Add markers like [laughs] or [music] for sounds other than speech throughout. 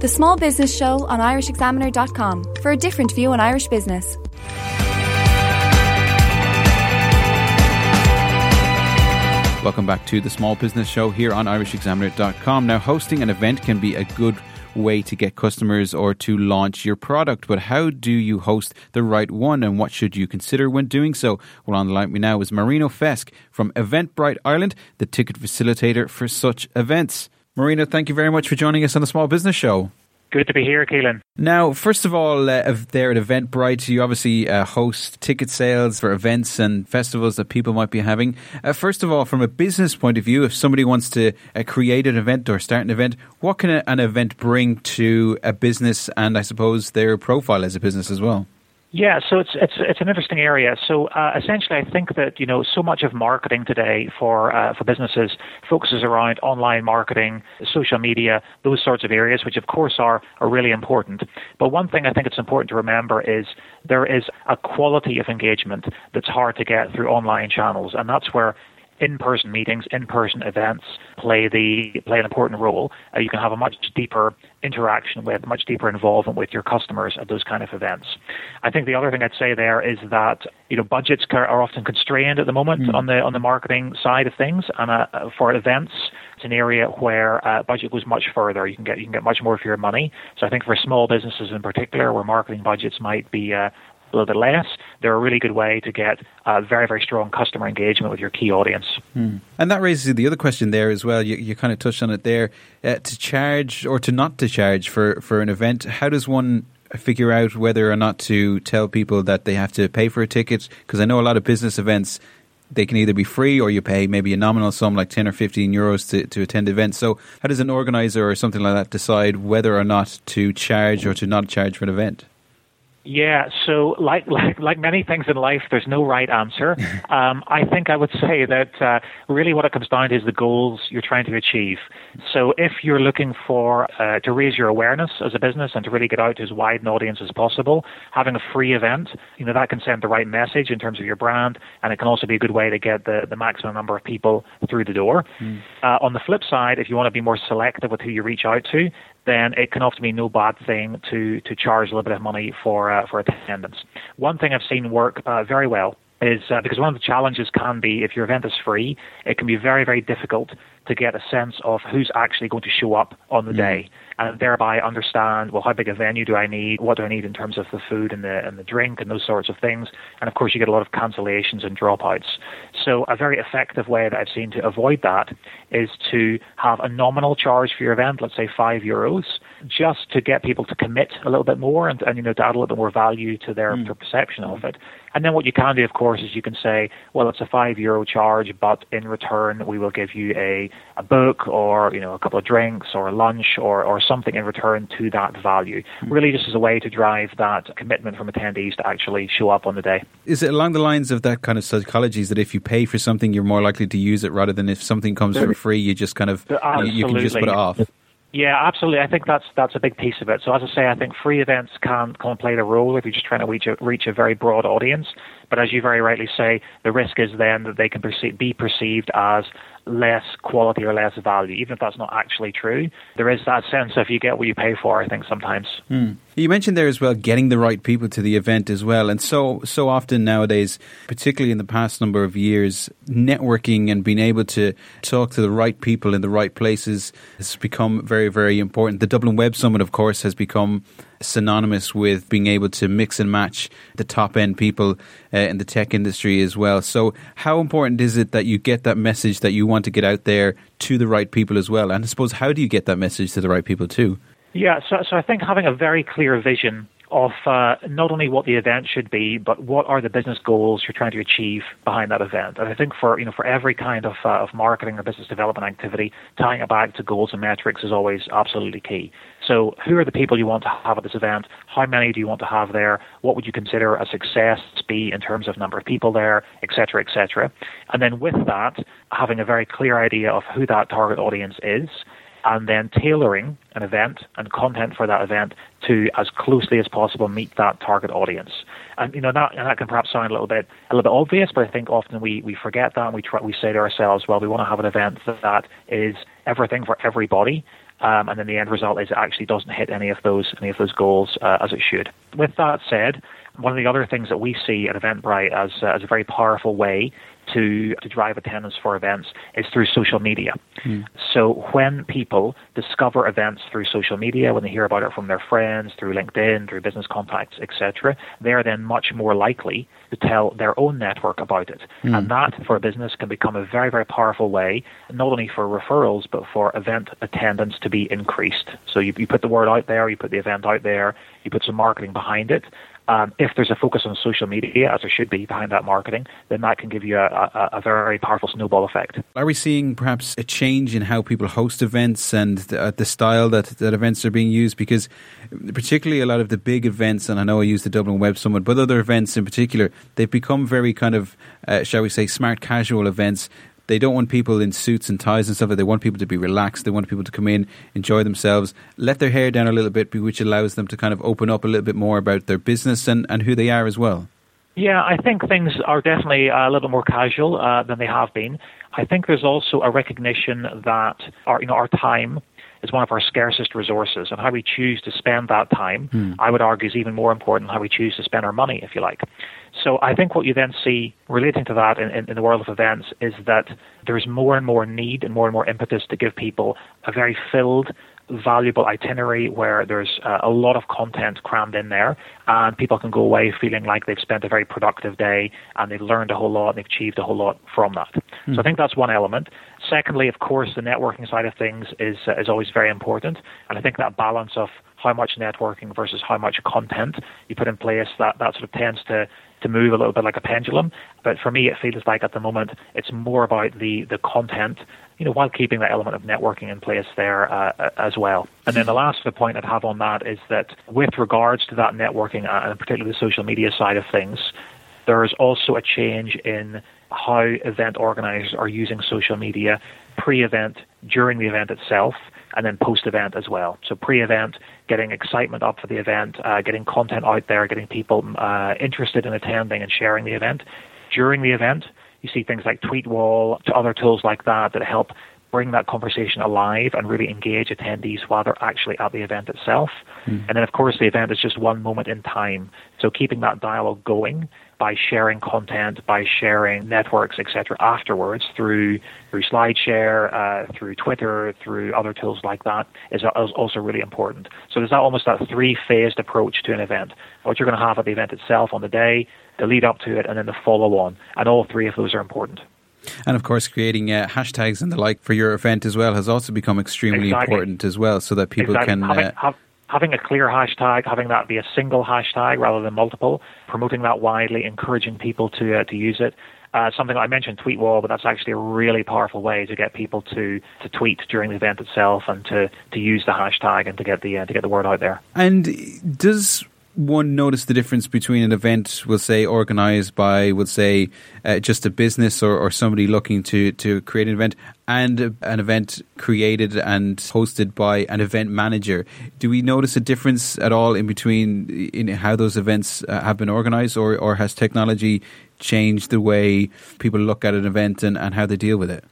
The Small Business Show on IrishExaminer.com for a different view on Irish business. Welcome back to the Small Business Show here on IrishExaminer.com. Now, hosting an event can be a good way to get customers or to launch your product, but how do you host the right one and what should you consider when doing so? Well, on the line with me now is Marino Fesk from Eventbrite Ireland, the ticket facilitator for such events. Marino, thank you very much for joining us on the Small Business Show. Good to be here, Keelan. Now, first of all, uh, there at Eventbrite, you obviously uh, host ticket sales for events and festivals that people might be having. Uh, first of all, from a business point of view, if somebody wants to uh, create an event or start an event, what can a, an event bring to a business and I suppose their profile as a business as well? Yeah, so it's it's it's an interesting area. So uh, essentially, I think that you know so much of marketing today for uh, for businesses focuses around online marketing, social media, those sorts of areas, which of course are are really important. But one thing I think it's important to remember is there is a quality of engagement that's hard to get through online channels, and that's where in-person meetings, in-person events play the play an important role. Uh, you can have a much deeper interaction with, much deeper involvement with your customers at those kind of events. I think the other thing I'd say there is that you know budgets are often constrained at the moment mm. on the on the marketing side of things, and uh, for events, it's an area where uh, budget goes much further. You can get you can get much more for your money. So I think for small businesses in particular, where marketing budgets might be uh, a little bit less, they're a really good way to get a very, very strong customer engagement with your key audience. Hmm. And that raises the other question there as well. You, you kind of touched on it there. Uh, to charge or to not to charge for, for an event, how does one figure out whether or not to tell people that they have to pay for a ticket? Because I know a lot of business events they can either be free or you pay maybe a nominal sum like 10 or 15 euros to, to attend events. So, how does an organizer or something like that decide whether or not to charge or to not charge for an event? Yeah, so like like like many things in life, there's no right answer. [laughs] Um, I think I would say that uh, really what it comes down to is the goals you're trying to achieve. So if you're looking for uh, to raise your awareness as a business and to really get out to as wide an audience as possible, having a free event, you know that can send the right message in terms of your brand, and it can also be a good way to get the the maximum number of people through the door. Mm. Uh, on the flip side, if you want to be more selective with who you reach out to, then it can often be no bad thing to to charge a little bit of money for uh, for attendance. One thing I've seen work uh, very well is uh, because one of the challenges can be if your event is free, it can be very very difficult to get a sense of who's actually going to show up on the mm. day and thereby understand well how big a venue do I need, what do I need in terms of the food and the and the drink and those sorts of things. And of course you get a lot of cancellations and dropouts. So a very effective way that I've seen to avoid that is to have a nominal charge for your event, let's say five euros, just to get people to commit a little bit more and, and you know to add a little bit more value to their, mm. their perception of it. And then what you can do, of course, is you can say, well, it's a five euro charge, but in return we will give you a, a book or you know a couple of drinks or a lunch or or something in return to that value. Mm. Really, just as a way to drive that commitment from attendees to actually show up on the day. Is it along the lines of that kind of psychology? Is that if you pay for something, you're more likely to use it rather than if something comes for free, you just kind of you, you can just put it off. Yeah, absolutely. I think that's that's a big piece of it. So as I say, I think free events can can play the role if you're just trying to reach a, reach a very broad audience. But as you very rightly say, the risk is then that they can perceive, be perceived as less quality or less value, even if that's not actually true. There is that sense of you get what you pay for. I think sometimes. Hmm. You mentioned there as well getting the right people to the event as well, and so so often nowadays, particularly in the past number of years, networking and being able to talk to the right people in the right places has become very very important. The Dublin Web Summit, of course, has become synonymous with being able to mix and match the top end people uh, in the tech industry as well. So, how important is it that you get that message that you want to get out there to the right people as well? And I suppose, how do you get that message to the right people too? Yeah, so, so I think having a very clear vision of uh, not only what the event should be, but what are the business goals you're trying to achieve behind that event. And I think for you know for every kind of uh, of marketing or business development activity, tying it back to goals and metrics is always absolutely key. So, who are the people you want to have at this event? How many do you want to have there? What would you consider a success to be in terms of number of people there, etc., etc. And then with that, having a very clear idea of who that target audience is and then tailoring an event and content for that event to as closely as possible meet that target audience. And you know that and that can perhaps sound a little bit a little bit obvious, but I think often we, we forget that and we try we say to ourselves, well, we want to have an event that is everything for everybody. Um, and then the end result is it actually doesn't hit any of those any of those goals uh, as it should. With that said, one of the other things that we see at Eventbrite as uh, as a very powerful way to, to drive attendance for events is through social media. Mm. So when people discover events through social media, when they hear about it from their friends, through LinkedIn, through business contacts, etc., they are then much more likely to tell their own network about it. Mm. And that, for a business, can become a very, very powerful way, not only for referrals, but for event attendance to be increased. So you, you put the word out there, you put the event out there, you put some marketing behind it, um, if there's a focus on social media, as there should be behind that marketing, then that can give you a, a, a, very powerful snowball effect. Are we seeing perhaps a change in how people host events and the, uh, the style that, that events are being used? Because particularly a lot of the big events, and I know I use the Dublin Web Summit, but other events in particular, they've become very kind of, uh, shall we say, smart casual events they don't want people in suits and ties and stuff. They want people to be relaxed. They want people to come in, enjoy themselves, let their hair down a little bit, which allows them to kind of open up a little bit more about their business and, and who they are as well. Yeah, I think things are definitely a little more casual uh, than they have been. I think there's also a recognition that our, you know, our time is one of our scarcest resources, and how we choose to spend that time, hmm. I would argue, is even more important than how we choose to spend our money, if you like. So I think what you then see relating to that in, in, in, the world of events is that there's more and more need and more and more impetus to give people a very filled, valuable itinerary where there's uh, a lot of content crammed in there and people can go away feeling like they've spent a very productive day and they've learned a whole lot and they've achieved a whole lot from that. Mm. So I think that's one element. Secondly, of course, the networking side of things is uh, is always very important and I think that balance of how much networking versus how much content you put in place that that sort of tends to to move a little bit like a pendulum. But for me, it feels like at the moment it's more about the the content, you know, while keeping that element of networking in place there uh, as well. And then the last point I'd have on that is that with regards to that networking uh, and particularly the social media side of things, there is also a change in how event organizers are using social media pre-event, during the event itself, and then post-event as well. So pre-event, getting excitement up for the event, uh, getting content out there, getting people uh, interested in attending and sharing the event. During the event, you see things like Tweetwall, to other tools like that that help bring that conversation alive and really engage attendees while they're actually at the event itself. Mm. And then, of course, the event is just one moment in time. So keeping that dialogue going by sharing content, by sharing networks, etc. afterwards through through SlideShare, uh, through Twitter, through other tools like that is, is also really important. So there's that almost that three phased approach to an event. What you're going to have at the event itself on the day, the lead up to it, and then the follow on. And all three of those are important. And of course, creating uh, hashtags and the like for your event as well has also become extremely exactly. important as well, so that people exactly. can. Having, uh, have, having a clear hashtag, having that be a single hashtag rather than multiple, promoting that widely, encouraging people to uh, to use it. Uh, something I mentioned, tweet Tweetwall, but that's actually a really powerful way to get people to, to tweet during the event itself and to, to use the hashtag and to get the uh, to get the word out there. And does one notice the difference between an event, we'll say, organised by, we'll say, uh, just a business or, or somebody looking to, to create an event, and an event created and hosted by an event manager? Do we notice a difference at all in between in how those events uh, have been organised, or, or has technology changed the way people look at an event and, and how they deal with it?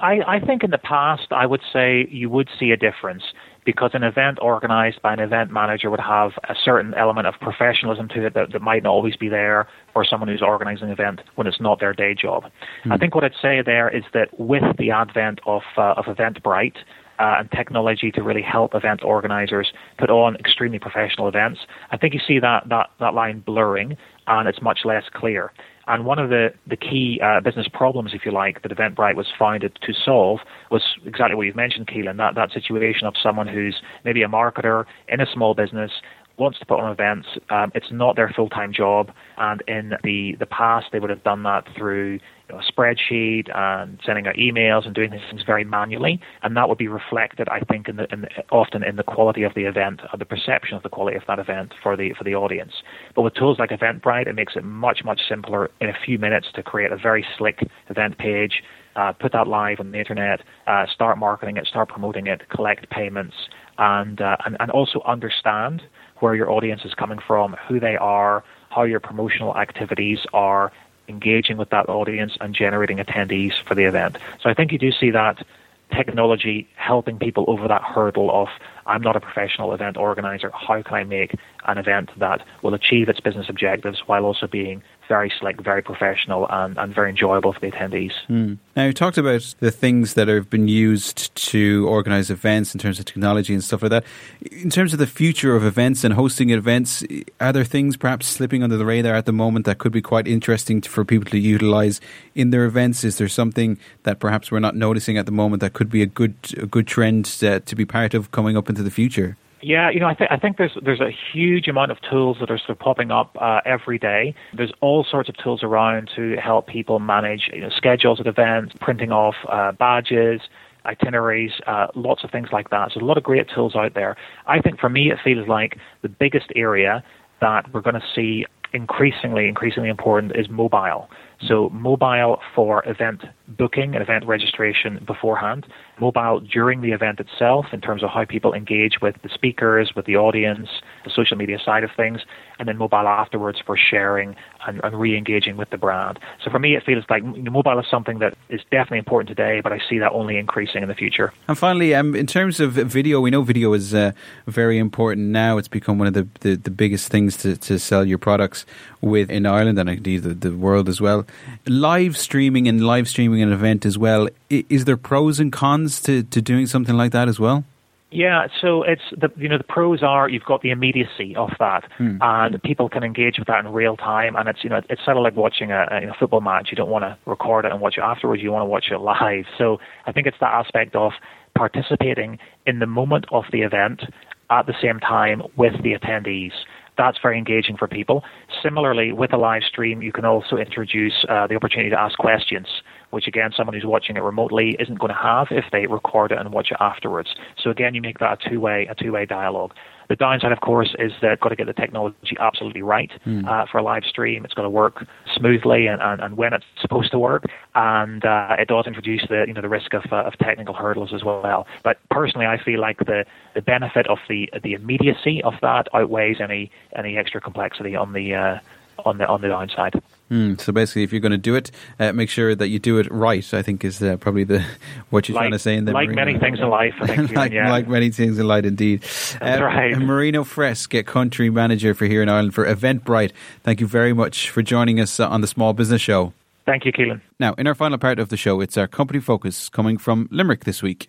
I, I think in the past, I would say you would see a difference because an event organized by an event manager would have a certain element of professionalism to it that, that might not always be there for someone who's organizing an event when it's not their day job. Mm. I think what I'd say there is that with the advent of, uh, of Eventbrite, uh, and technology to really help event organizers put on extremely professional events. I think you see that, that, that line blurring and it's much less clear. And one of the, the key uh, business problems, if you like, that Eventbrite was founded to solve was exactly what you've mentioned, Keelan, that, that situation of someone who's maybe a marketer in a small business wants to put on events. Um, it's not their full time job, and in the the past they would have done that through you know, a spreadsheet and sending out emails and doing these things very manually, and that would be reflected, I think, in the, in the, often in the quality of the event, or the perception of the quality of that event for the for the audience. But with tools like Eventbrite, it makes it much much simpler in a few minutes to create a very slick event page, uh, put that live on the internet, uh, start marketing it, start promoting it, collect payments, and, uh, and and also understand where your audience is coming from, who they are, how your promotional activities are engaging with that audience and generating attendees for the event. So I think you do see that technology helping people over that hurdle of I'm not a professional event organizer. How can I make an event that will achieve its business objectives while also being very slick, very professional, and, and very enjoyable for the attendees. Mm. Now, you talked about the things that have been used to organize events in terms of technology and stuff like that. In terms of the future of events and hosting events, are there things perhaps slipping under the radar at the moment that could be quite interesting for people to utilize in their events? Is there something that perhaps we're not noticing at the moment that could be a good a good trend to, to be part of coming up into the future? Yeah, you know, I think I think there's there's a huge amount of tools that are sort of popping up uh, every day. There's all sorts of tools around to help people manage you know, schedules at events, printing off uh, badges, itineraries, uh, lots of things like that. So a lot of great tools out there. I think for me, it feels like the biggest area that we're going to see increasingly, increasingly important is mobile. So mobile for event booking and event registration beforehand, mobile during the event itself in terms of how people engage with the speakers, with the audience, the social media side of things, and then mobile afterwards for sharing and, and re-engaging with the brand. So for me, it feels like mobile is something that is definitely important today, but I see that only increasing in the future. And finally, um, in terms of video, we know video is uh, very important now. It's become one of the, the, the biggest things to, to sell your products with in Ireland and indeed the, the world as well. Live streaming and live streaming an event as well. Is there pros and cons to, to doing something like that as well? Yeah, so it's the you know the pros are you've got the immediacy of that, hmm. and people can engage with that in real time, and it's you know it's sort of like watching a, a you know, football match. You don't want to record it and watch it afterwards. You want to watch it live. So I think it's that aspect of participating in the moment of the event at the same time with the attendees that's very engaging for people. Similarly, with a live stream, you can also introduce uh, the opportunity to ask questions, which again, someone who's watching it remotely isn't going to have if they record it and watch it afterwards. So again, you make that a two-way a two-way dialogue. The downside, of course, is that you've got to get the technology absolutely right mm. uh, for a live stream. It's got to work smoothly and, and, and when it's supposed to work, and uh, it does introduce the you know the risk of, uh, of technical hurdles as well. But personally, I feel like the, the benefit of the the immediacy of that outweighs any any extra complexity on the uh, on the on the downside. Mm, so basically, if you're going to do it, uh, make sure that you do it right. I think is uh, probably the [laughs] what you're like, trying to say in the like Marino. many things in life. I think [laughs] like, yeah. like many things in life, indeed. That's uh, right. Marino Fresk, country manager for here in Ireland for Eventbrite. Thank you very much for joining us uh, on the Small Business Show. Thank you, Keelan. Now, in our final part of the show, it's our company focus coming from Limerick this week.